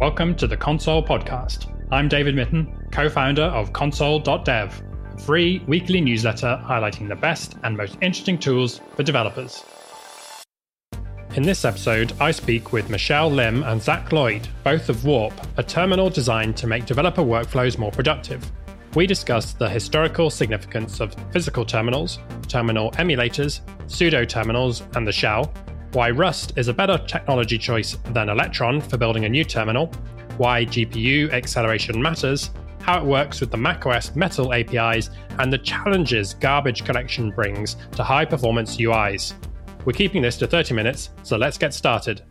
Welcome to the Console Podcast. I'm David Mytton, co founder of Console.dev, a free weekly newsletter highlighting the best and most interesting tools for developers. In this episode, I speak with Michelle Lim and Zach Lloyd, both of Warp, a terminal designed to make developer workflows more productive. We discuss the historical significance of physical terminals, terminal emulators, pseudo terminals, and the shell, why Rust is a better technology choice than Electron for building a new terminal, why GPU acceleration matters, how it works with the macOS Metal APIs, and the challenges garbage collection brings to high performance UIs. We're keeping this to 30 minutes, so let's get started.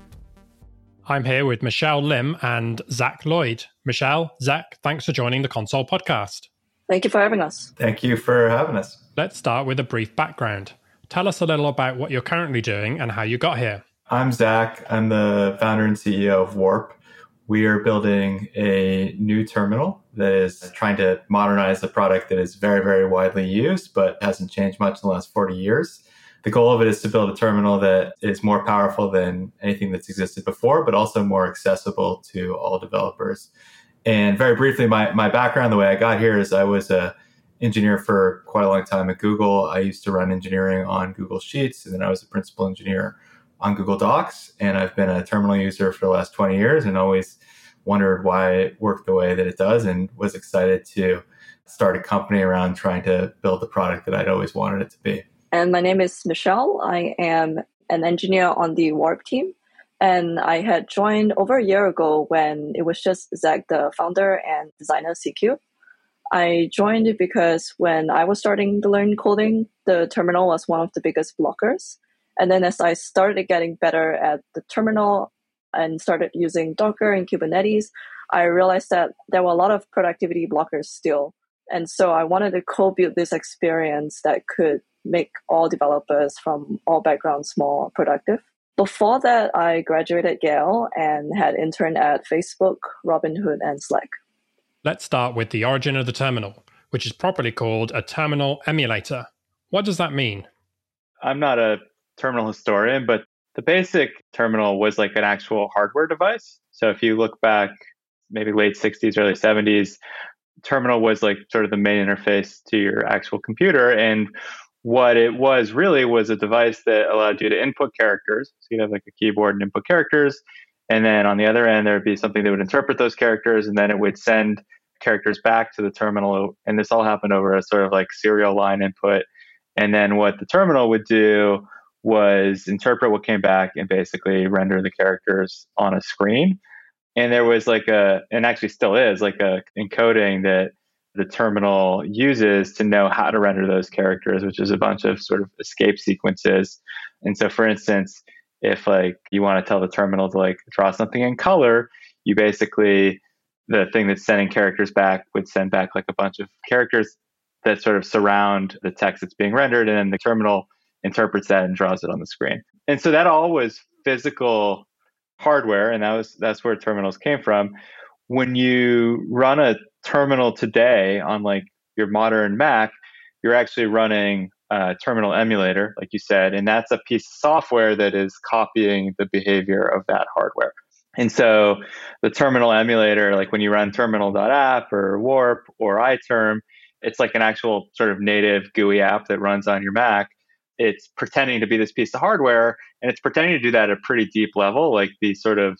I'm here with Michelle Lim and Zach Lloyd. Michelle, Zach, thanks for joining the Console podcast. Thank you for having us. Thank you for having us. Let's start with a brief background. Tell us a little about what you're currently doing and how you got here. I'm Zach. I'm the founder and CEO of Warp. We are building a new terminal that is trying to modernize a product that is very, very widely used, but hasn't changed much in the last 40 years. The goal of it is to build a terminal that is more powerful than anything that's existed before, but also more accessible to all developers. And very briefly, my, my background, the way I got here is I was a engineer for quite a long time at Google. I used to run engineering on Google Sheets, and then I was a principal engineer on Google Docs. And I've been a terminal user for the last 20 years and always wondered why it worked the way that it does and was excited to start a company around trying to build the product that I'd always wanted it to be. And my name is Michelle. I am an engineer on the Warp team. And I had joined over a year ago when it was just Zach, the founder and designer CEO. I joined because when I was starting to learn coding, the terminal was one of the biggest blockers. And then as I started getting better at the terminal and started using Docker and Kubernetes, I realized that there were a lot of productivity blockers still. And so I wanted to co-build this experience that could make all developers from all backgrounds more productive. Before that, I graduated Yale and had interned at Facebook, Robinhood, and Slack. Let's start with the origin of the terminal, which is properly called a terminal emulator. What does that mean? I'm not a terminal historian, but the basic terminal was like an actual hardware device. So if you look back, maybe late 60s, early 70s, terminal was like sort of the main interface to your actual computer. And what it was really was a device that allowed you to input characters. So you'd have like a keyboard and input characters. And then on the other end, there would be something that would interpret those characters, and then it would send characters back to the terminal. And this all happened over a sort of like serial line input. And then what the terminal would do was interpret what came back and basically render the characters on a screen. And there was like a, and actually still is, like a encoding that the terminal uses to know how to render those characters, which is a bunch of sort of escape sequences. And so, for instance, if like you want to tell the terminal to like draw something in color, you basically the thing that's sending characters back would send back like a bunch of characters that sort of surround the text that's being rendered, and then the terminal interprets that and draws it on the screen. And so that all was physical hardware, and that was that's where terminals came from. When you run a terminal today on like your modern Mac, you're actually running uh, terminal emulator, like you said, and that's a piece of software that is copying the behavior of that hardware. And so the terminal emulator, like when you run terminal.app or warp or iTerm, it's like an actual sort of native GUI app that runs on your Mac. It's pretending to be this piece of hardware and it's pretending to do that at a pretty deep level. Like the sort of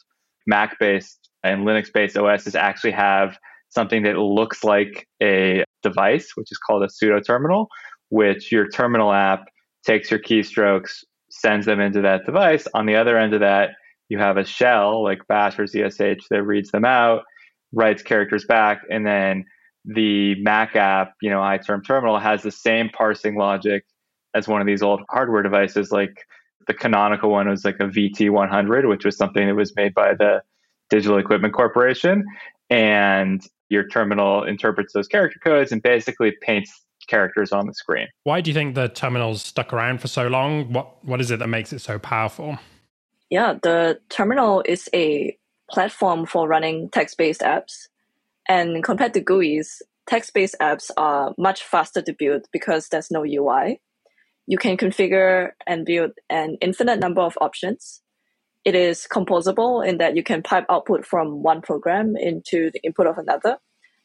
Mac based and Linux based OSs actually have something that looks like a device, which is called a pseudo terminal, which your terminal app takes your keystrokes, sends them into that device. On the other end of that, you have a shell like bash or zsh that reads them out, writes characters back, and then the Mac app, you know, iTerm terminal has the same parsing logic as one of these old hardware devices. Like the canonical one was like a VT100, which was something that was made by the Digital Equipment Corporation. And your terminal interprets those character codes and basically paints characters on the screen. Why do you think the terminals stuck around for so long? What what is it that makes it so powerful? Yeah, the terminal is a platform for running text-based apps. And compared to GUIs, text-based apps are much faster to build because there's no UI. You can configure and build an infinite number of options. it is composable in that you can pipe output from one program into the input of another,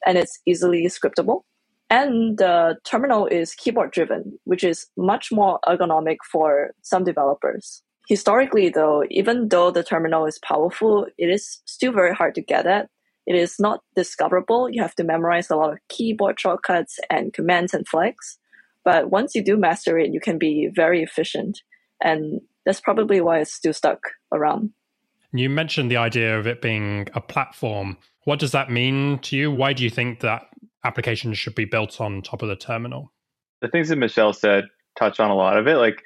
and it's easily scriptable. And the terminal is keyboard driven, which is much more ergonomic for some developers. Historically, though, even though the terminal is powerful, it is still very hard to get at. It is not discoverable. You have to memorize a lot of keyboard shortcuts and commands and flags. But once you do master it, you can be very efficient. And that's probably why it's still stuck around. You mentioned the idea of it being a platform. What does that mean to you? Why do you think that applications should be built on top of the terminal? The things that Michelle said touch on a lot of it. Like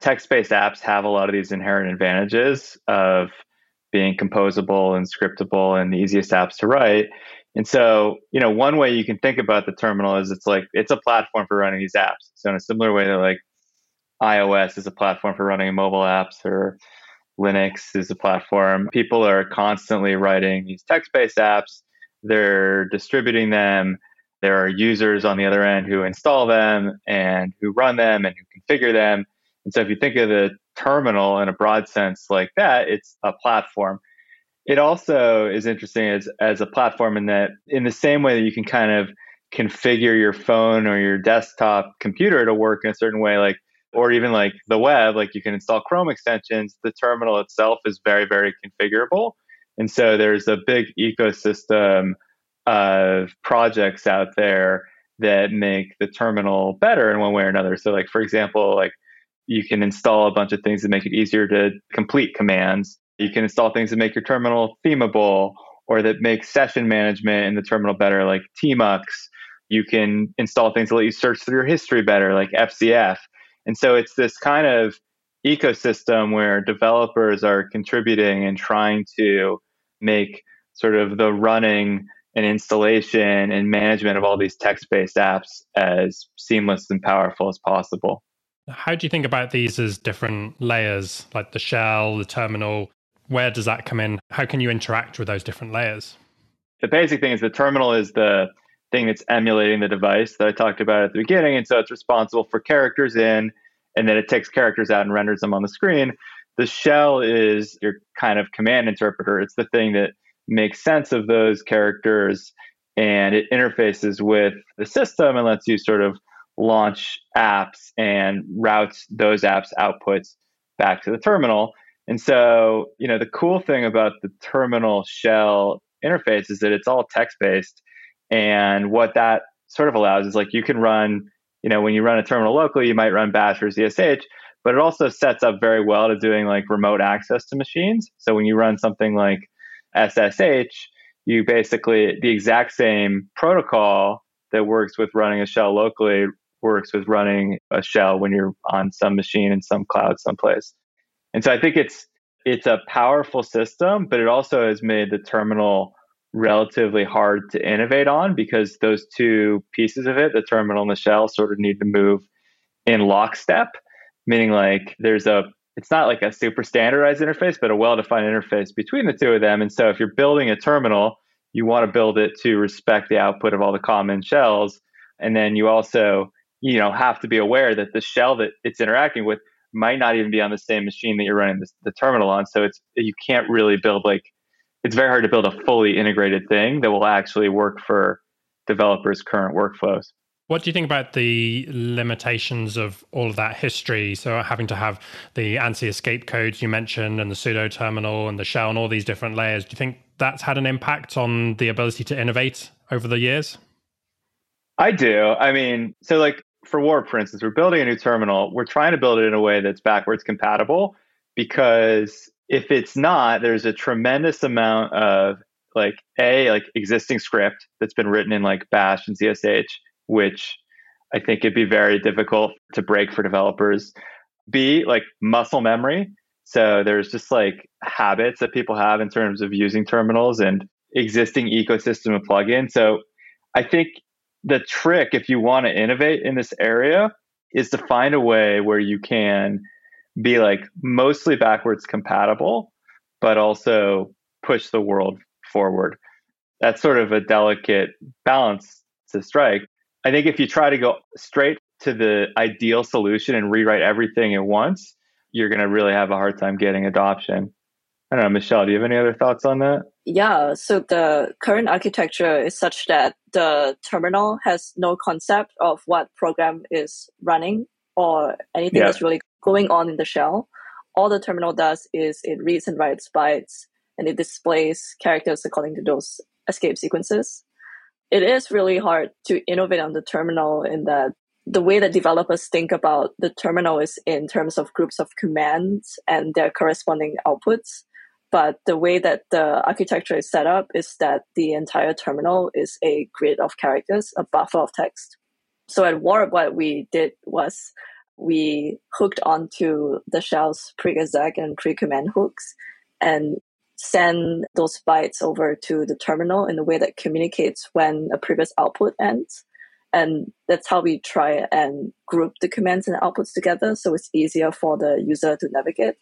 text based apps have a lot of these inherent advantages of being composable and scriptable and the easiest apps to write. And so, you know, one way you can think about the terminal is it's like it's a platform for running these apps. So in a similar way that like iOS is a platform for running mobile apps or Linux is a platform, people are constantly writing these text-based apps. They're distributing them. There are users on the other end who install them and who run them and who configure them. And so if you think of the terminal in a broad sense like that, it's a platform. It also is interesting as, as a platform in that, in the same way that you can kind of configure your phone or your desktop computer to work in a certain way, like, or even like the web, like you can install Chrome extensions, the terminal itself is very, very configurable. And so there's a big ecosystem of projects out there that make the terminal better in one way or another. So, like, for example, like you can install a bunch of things that make it easier to complete commands. You can install things that make your terminal themable or that make session management in the terminal better, like Tmux. You can install things that let you search through your history better, like FZF. And so it's this kind of ecosystem where developers are contributing and trying to make sort of the running and installation and management of all these text based apps as seamless and powerful as possible. How do you think about these as different layers, like the shell, the terminal? Where does that come in? How can you interact with those different layers? The basic thing is the terminal is the thing that's emulating the device that I talked about at the beginning. And so it's responsible for characters in, and then it takes characters out and renders them on the screen. The shell is your kind of command interpreter. It's the thing that makes sense of those characters and it interfaces with the system and lets you sort of launch apps and routes those apps outputs back to the terminal. And so, you know, the cool thing about the terminal shell interface is that it's all text based. And what that sort of allows is like you can run, you know, when you run a terminal locally, you might run bash or ZSH, but it also sets up very well to doing like remote access to machines. So when you run something like SSH, you basically, the exact same protocol that works with running a shell locally works with running a shell when you're on some machine in some cloud someplace. And so I think it's it's a powerful system, but it also has made the terminal relatively hard to innovate on because those two pieces of it, the terminal and the shell, sort of need to move in lockstep, meaning like there's a it's not like a super standardized interface, but a well-defined interface between the two of them. And so if you're building a terminal, you want to build it to respect the output of all the common shells. And then you also you know have to be aware that the shell that it's interacting with might not even be on the same machine that you're running the, the terminal on so it's you can't really build like it's very hard to build a fully integrated thing that will actually work for developers current workflows what do you think about the limitations of all of that history? So having to have the ANSI escape codes you mentioned and the pseudo terminal and the shell and all these different layers. Do you think that's had an impact on the ability to innovate over the years? I do. I mean, so like for Warp, for instance, we're building a new terminal. We're trying to build it in a way that's backwards compatible because if it's not, there's a tremendous amount of like a like existing script that's been written in like Bash and ZSH, which I think it'd be very difficult to break for developers. B like muscle memory. So there's just like habits that people have in terms of using terminals and existing ecosystem of plugins. So I think the trick, if you want to innovate in this area, is to find a way where you can be like mostly backwards compatible, but also push the world forward. That's sort of a delicate balance to strike. I think if you try to go straight to the ideal solution and rewrite everything at once, you're going to really have a hard time getting adoption. I don't know, Michelle, do you have any other thoughts on that? Yeah, so the current architecture is such that the terminal has no concept of what program is running or anything yeah. that's really going on in the shell. All the terminal does is it reads and writes bytes and it displays characters according to those escape sequences. It is really hard to innovate on the terminal in that the way that developers think about the terminal is in terms of groups of commands and their corresponding outputs. But the way that the architecture is set up is that the entire terminal is a grid of characters, a buffer of text. So at Warp, what we did was we hooked onto the shell's pre-exec and pre-command hooks and send those bytes over to the terminal in a way that communicates when a previous output ends. And that's how we try and group the commands and outputs together so it's easier for the user to navigate.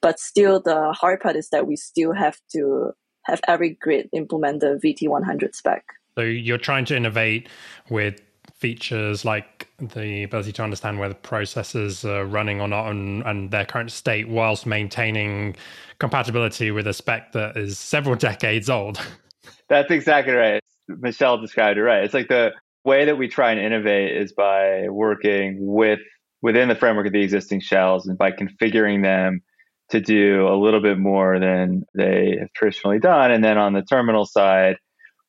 But still, the hard part is that we still have to have every grid implement the VT100 spec. So you're trying to innovate with features like the ability to understand whether processes are running or not and, and, their current state whilst maintaining compatibility with a spec that is several decades old. That's exactly right. Michelle described it right. It's like the way that we try and innovate is by working with within the framework of the existing shells and by configuring them to do a little bit more than they have traditionally done. And then on the terminal side,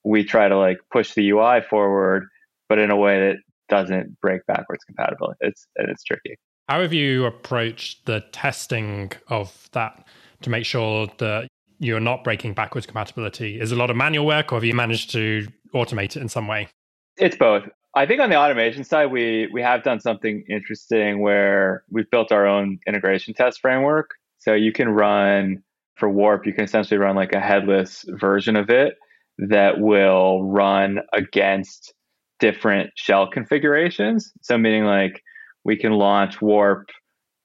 we try to like push the UI forward, but in a way that doesn't break backwards compatibility. It's and it's tricky. How have you approached the testing of that to make sure that you're not breaking backwards compatibility? Is a lot of manual work, or have you managed to automate it in some way? It's both. I think on the automation side, we we have done something interesting where we've built our own integration test framework so you can run for Warp, you can essentially run like a headless version of it that will run against different shell configurations. So meaning like we can launch Warp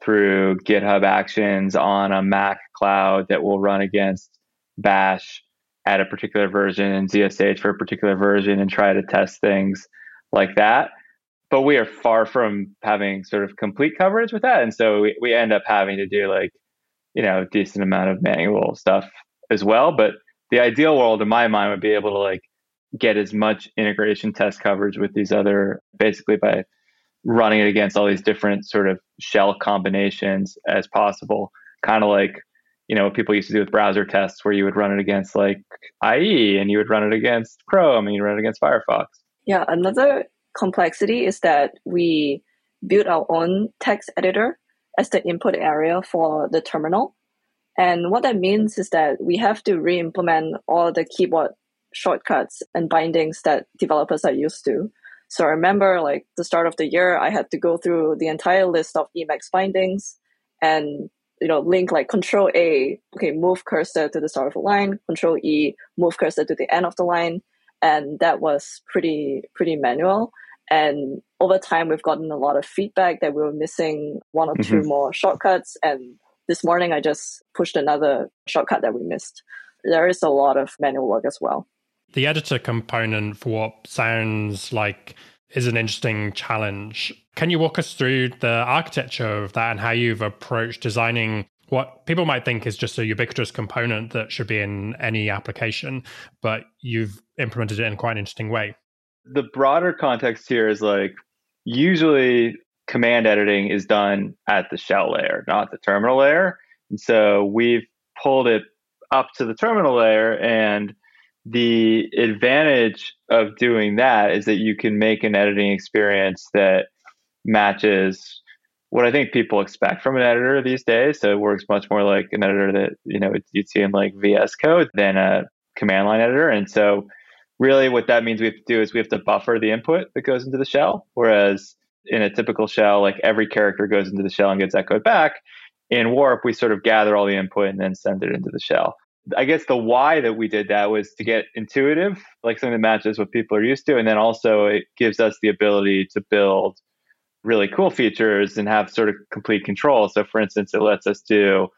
through GitHub Actions on a Mac cloud that will run against Bash at a particular version and ZSH for a particular version and try to test things like that. But we are far from having sort of complete coverage with that. And so we, we end up having to do like you know, a decent amount of manual stuff as well. But the ideal world in my mind would be able to like get as much integration test coverage with these other basically by running it against all these different sort of shell combinations as possible. Kind of like, you know, what people used to do with browser tests where you would run it against like IE and you would run it against Chrome and you run it against Firefox. Yeah, another complexity is that we built our own text editor as the input area for the terminal. And what that means is that we have to re-implement all the keyboard shortcuts and bindings that developers are used to. So I remember like the start of the year, I had to go through the entire list of Emacs bindings and you know link like Control A, okay, move cursor to the start of the line, Control E, move cursor to the end of the line, and that was pretty pretty manual. And over time, we've gotten a lot of feedback that we were missing one or 2 mm-hmm. more shortcuts. And this morning, I just pushed another shortcut that we missed. There is a lot of manual work as well. The editor component for what sounds like is an interesting challenge. Can you walk us through the architecture of that and how you've approached designing what people might think is just a ubiquitous component that should be in any application, but you've implemented it in quite an interesting way? the broader context here is like usually command editing is done at the shell layer, not the terminal layer. And so we've pulled it up to the terminal layer. And the advantage of doing that is that you can make an editing experience that matches what I think people expect from an editor these days. So it works much more like an editor that, you know, you'd see in like VS Code than a command line editor. And so really what that means we have to do is we have to buffer the input that goes into the shell. Whereas in a typical shell, like every character goes into the shell and gets echoed back. In Warp, we sort of gather all the input and then send it into the shell. I guess the why that we did that was to get intuitive, like something that matches what people are used to. And then also it gives us the ability to build really cool features and have sort of complete control. So for instance, it lets us do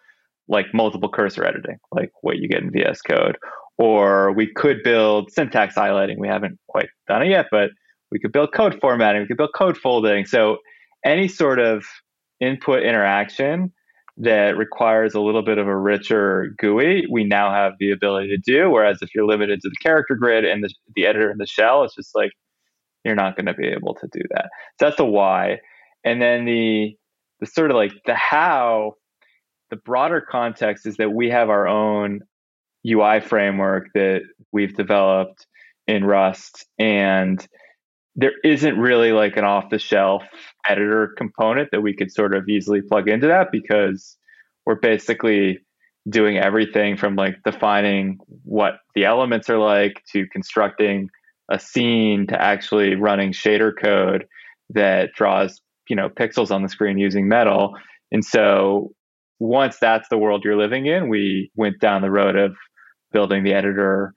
like multiple cursor editing, like what you get in VS Code, or we could build syntax highlighting. We haven't quite done it yet, but we could build code formatting. We could build code folding. So any sort of input interaction that requires a little bit of a richer GUI, we now have the ability to do. Whereas if you're limited to the character grid and the, the editor in the shell, it's just like you're not going to be able to do that. So that's the why. And then the the sort of like the how, the broader context is that we have our own UI framework that we've developed in Rust and there isn't really like an off the shelf editor component that we could sort of easily plug into that because we're basically doing everything from like defining what the elements are like to constructing a scene to actually running shader code that draws you know pixels on the screen using metal. And so once that's the world you're living in we went down the road of building the editor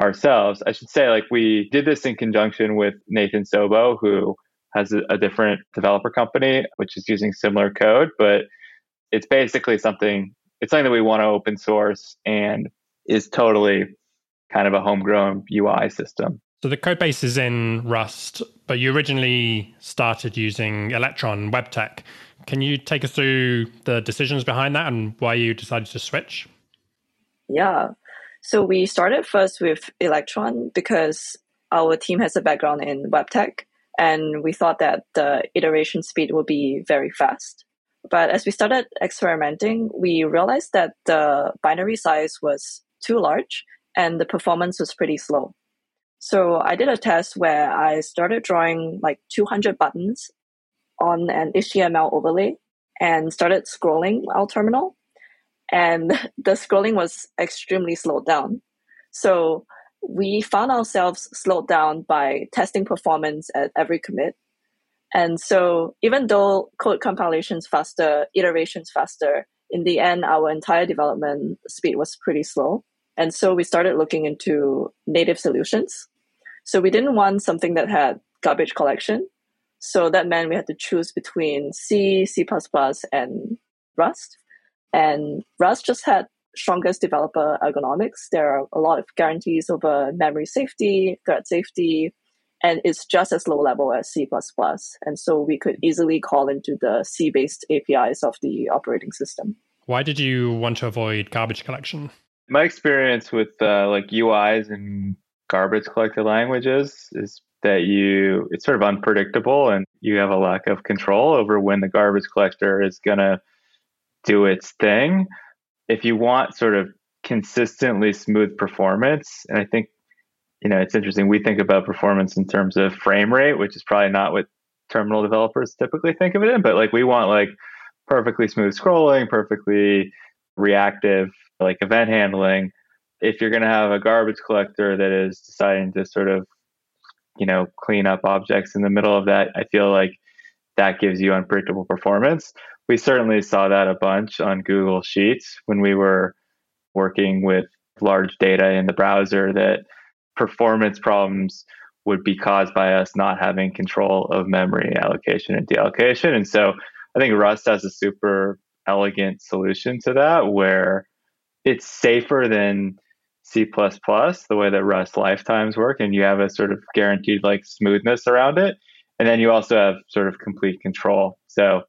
ourselves. I should say, like, we did this in conjunction with Nathan Sobo, who has a, a different developer company, which is using similar code, but it's basically something, it's something that we want to open source and is totally kind of a homegrown UI system. So the code base is in Rust, but you originally started using Electron web tech. Can you take us through the decisions behind that and why you decided to switch? Yeah. So we started first with Electron because our team has a background in web tech, and we thought that the iteration speed would be very fast. But as we started experimenting, we realized that the binary size was too large and the performance was pretty slow. So I did a test where I started drawing like 200 buttons on an HTML overlay and started scrolling our terminal and the scrolling was extremely slowed down. So we found ourselves slowed down by testing performance at every commit. And so even though code compilations faster, iterations faster, in the end, our entire development speed was pretty slow. And so we started looking into native solutions. So we didn't want something that had garbage collection. So that meant we had to choose between C, C++, and Rust. And Rust just had strongest developer ergonomics. There are a lot of guarantees over memory safety, thread safety, and it's just as low level as C++. And so we could easily call into the C-based APIs of the operating system. Why did you want to avoid garbage collection? My experience with uh, like UIs and garbage collected languages is that you it's sort of unpredictable and you have a lack of control over when the garbage collector is going to do its thing. If you want sort of consistently smooth performance, and I think, you know, it's interesting. We think about performance in terms of frame rate, which is probably not what terminal developers typically think of it in, but like we want like perfectly smooth scrolling, perfectly reactive, like event handling. If you're going to have a garbage collector that is deciding to sort of, you know, clean up objects in the middle of that, I feel like that gives you unpredictable performance we certainly saw that a bunch on Google Sheets when we were working with large data in the browser that performance problems would be caused by us not having control of memory allocation and deallocation. And so I think Rust has a super elegant solution to that where it's safer than C++, the way that Rust lifetimes work, and you have a sort of guaranteed like smoothness around it. And then you also have sort of complete control. So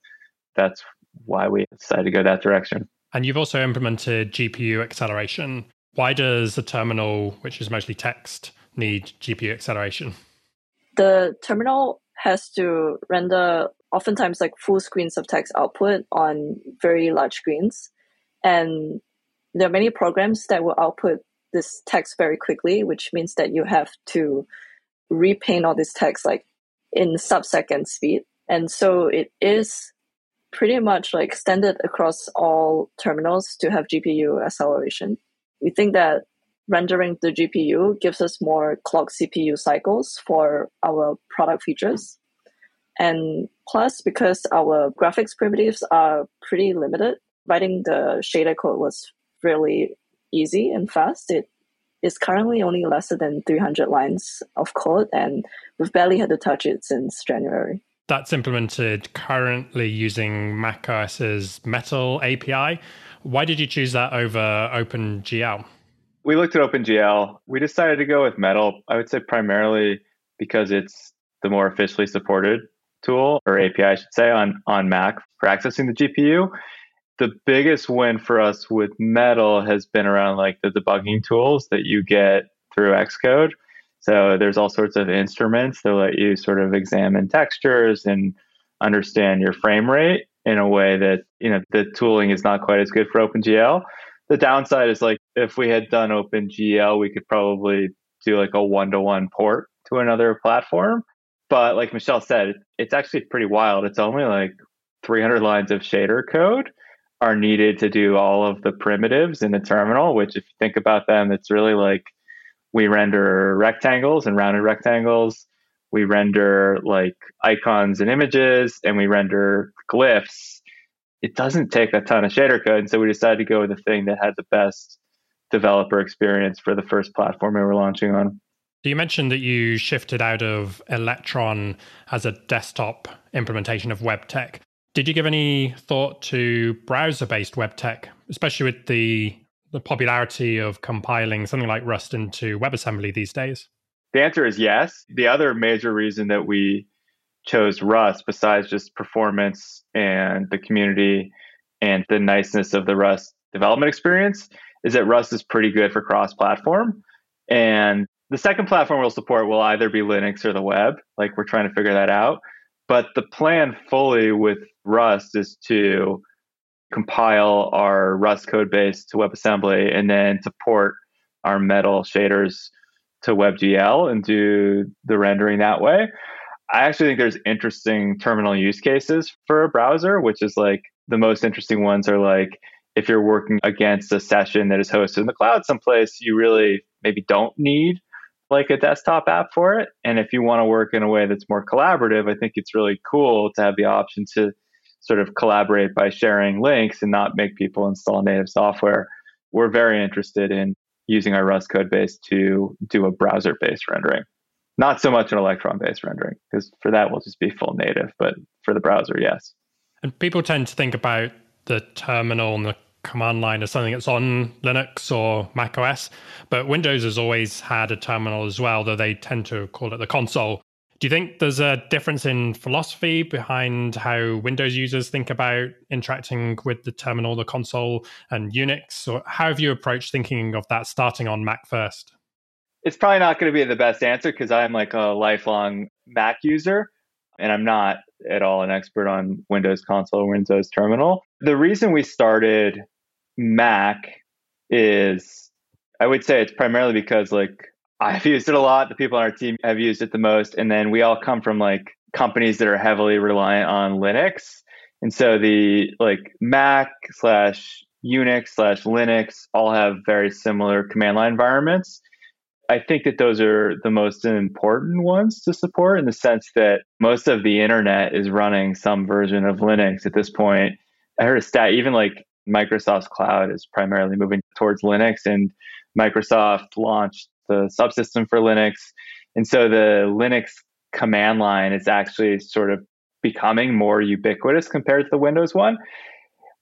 that's why we decided to go that direction. And you've also implemented GPU acceleration. Why does the terminal, which is mostly text, need GPU acceleration? The terminal has to render oftentimes like full screens of text output on very large screens. And there are many programs that will output this text very quickly, which means that you have to repaint all this text like in sub second speed. And so it is pretty much like extended across all terminals to have GPU acceleration. We think that rendering the GPU gives us more clock CPU cycles for our product features. And plus, because our graphics primitives are pretty limited, writing the shader code was really easy and fast. It is currently only less than 300 lines of code, and we've barely had to touch it since January that's implemented currently using macOS's Metal API. Why did you choose that over OpenGL? We looked at OpenGL. We decided to go with Metal. I would say primarily because it's the more officially supported tool or API, I should say, on, on Mac for accessing the GPU. The biggest win for us with Metal has been around like the debugging tools that you get through Xcode. So there's all sorts of instruments that let you sort of examine textures and understand your frame rate in a way that, you know, the tooling is not quite as good for OpenGL. The downside is like if we had done OpenGL, we could probably do like a one to one port to another platform. But like Michelle said, it's actually pretty wild. It's only like 300 lines of shader code are needed to do all of the primitives in the terminal, which if you think about them, it's really like we render rectangles and rounded rectangles. We render like icons and images and we render glyphs. It doesn't take a ton of shader code. And so we decided to go with the thing that had the best developer experience for the first platform we were launching on. So You mentioned that you shifted out of Electron as a desktop implementation of web tech. Did you give any thought to browser based web tech, especially with the, the popularity of compiling something like Rust into WebAssembly these days? The answer is yes. The other major reason that we chose Rust, besides just performance and the community and the niceness of the Rust development experience, is that Rust is pretty good for cross platform. And the second platform we'll support will either be Linux or the web. Like we're trying to figure that out. But the plan fully with Rust is to compile our Rust code base to WebAssembly and then to port our metal shaders to WebGL and do the rendering that way. I actually think there's interesting terminal use cases for a browser, which is like the most interesting ones are like if you're working against a session that is hosted in the cloud someplace, you really maybe don't need like a desktop app for it. And if you want to work in a way that's more collaborative, I think it's really cool to have the option to sort of collaborate by sharing links and not make people install native software. We're very interested in using our Rust code base to do a browser based rendering. Not so much an Electron based rendering, because for that we'll just be full native, but for the browser, yes. And people tend to think about the terminal and the command line as something that's on Linux or Mac OS, but Windows has always had a terminal as well, though they tend to call it the console. Do you think there's a difference in philosophy behind how Windows users think about interacting with the terminal, the console, and Unix? Or how have you approached thinking of that starting on Mac first? It's probably not going to be the best answer because I'm like a lifelong Mac user and I'm not at all an expert on Windows console or Windows terminal. The reason we started Mac is I would say it's primarily because like I've used it a lot. The people on our team have used it the most. And then we all come from like companies that are heavily reliant on Linux. And so the like Mac slash Unix slash Linux all have very similar command line environments. I think that those are the most important ones to support in the sense that most of the internet is running some version of Linux at this point. I heard a stat, even like Microsoft's cloud is primarily moving towards Linux, and Microsoft launched the subsystem for Linux. And so the Linux command line is actually sort of becoming more ubiquitous compared to the Windows one.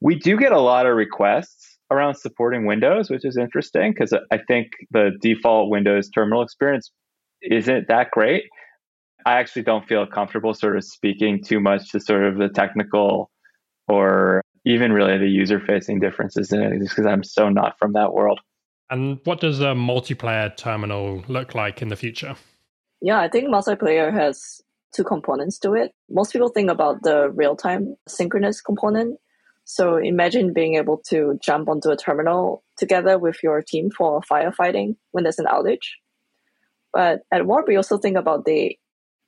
We do get a lot of requests around supporting Windows, which is interesting because I think the default Windows terminal experience isn't that great. I actually don't feel comfortable sort of speaking too much to sort of the technical or even really the user facing differences in it just because I'm so not from that world. And what does a multiplayer terminal look like in the future? Yeah, I think multiplayer has two components to it. Most people think about the real time synchronous component. So imagine being able to jump onto a terminal together with your team for firefighting when there's an outage. But at Warp, we also think about the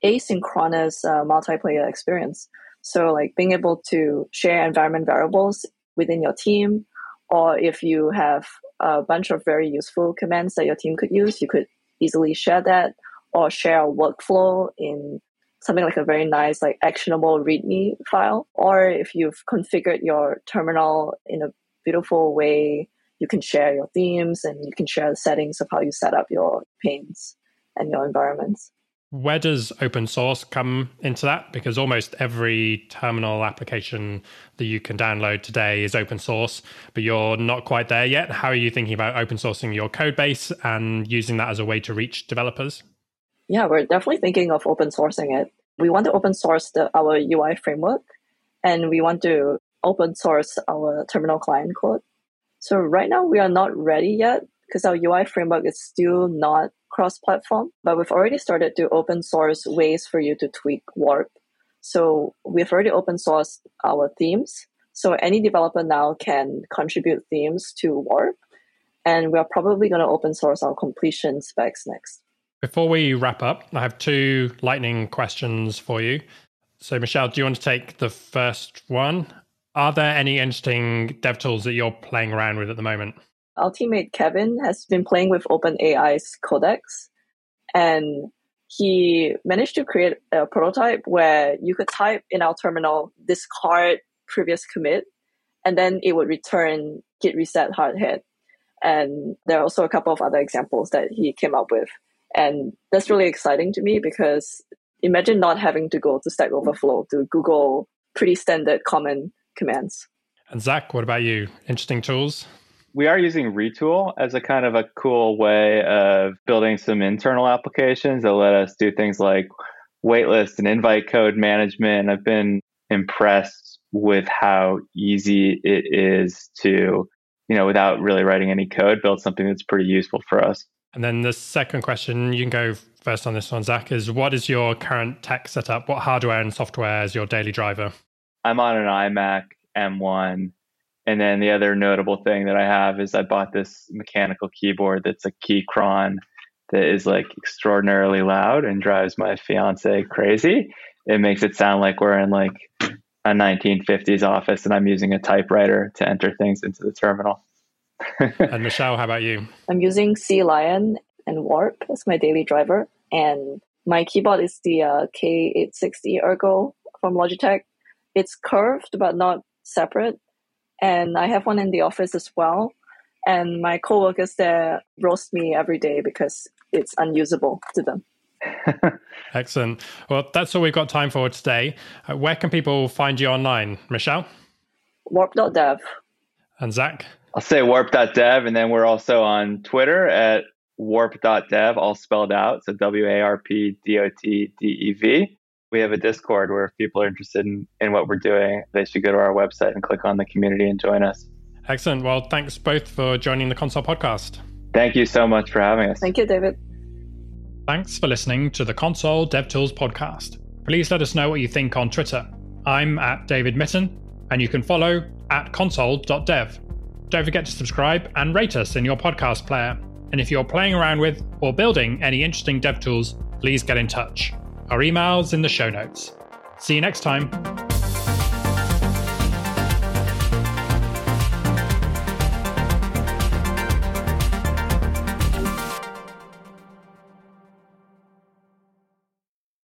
asynchronous uh, multiplayer experience. So, like being able to share environment variables within your team, or if you have a bunch of very useful commands that your team could use, you could easily share that or share a workflow in something like a very nice, like actionable README file. Or if you've configured your terminal in a beautiful way, you can share your themes and you can share the settings of how you set up your panes and your environments. Where does open source come into that? Because almost every terminal application that you can download today is open source, but you're not quite there yet. How are you thinking about open sourcing your code base and using that as a way to reach developers? Yeah, we're definitely thinking of open sourcing it. We want to open source the, our UI framework and we want to open source our terminal client code. So right now we are not ready yet because our UI framework is still not cross-platform, but we've already started to open source ways for you to tweak Warp. So we've already open sourced our themes. So any developer now can contribute themes to Warp, and we're probably going to open source our completion specs next. Before we wrap up, I have two lightning questions for you. So, Michelle, do you want to take the first one? Are there any interesting dev tools that you're playing around with at the moment? Our teammate Kevin has been playing with OpenAI's Codex, and he managed to create a prototype where you could type in our terminal discard previous commit, and then it would return git reset hard HEAD. And there are also a couple of other examples that he came up with. And that's really exciting to me because imagine not having to go to Stack Overflow to Google pretty standard common commands. And Zach, what about you? Interesting tools? We are using Retool as a kind of a cool way of building some internal applications that let us do things like waitlist and invite code management. I've been impressed with how easy it is to, you know, without really writing any code, build something that's pretty useful for us. And then the second question, you can go first on this one, Zach, is what is your current tech setup? What hardware and software is your daily driver? I'm on an iMac M1. And then the other notable thing that I have is I bought this mechanical keyboard that's a Keychron that is like extraordinarily loud and drives my fiance crazy. It makes it sound like we're in like a 1950s office and I'm using a typewriter to enter things into the terminal. and Michelle, how about you? I'm using CLion and Warp as my daily driver, and my keyboard is the uh, K860 Ergo from Logitech. It's curved but not separate, and I have one in the office as well. And my coworkers there roast me every day because it's unusable to them. Excellent. Well, that's all we've got time for today. Uh, where can people find you online, Michelle? Warp.dev. And Zach? I'll say warp.dev, and then we're also on Twitter at warp.dev, all spelled out. So W A R P D O T D E V. We have a Discord where if people are interested in, in what we're doing, they should go to our website and click on the community and join us. Excellent. Well, thanks both for joining the Console podcast. Thank you so much for having us. Thank you, David. Thanks for listening to the Console DevTools podcast. Please let us know what you think on Twitter. I'm at David Mytton, and you can follow at console.dev. Don't forget to subscribe and rate us in your podcast player. And if you're playing around with or building any interesting dev tools, please get in touch. Our email's in the show notes. See you next time.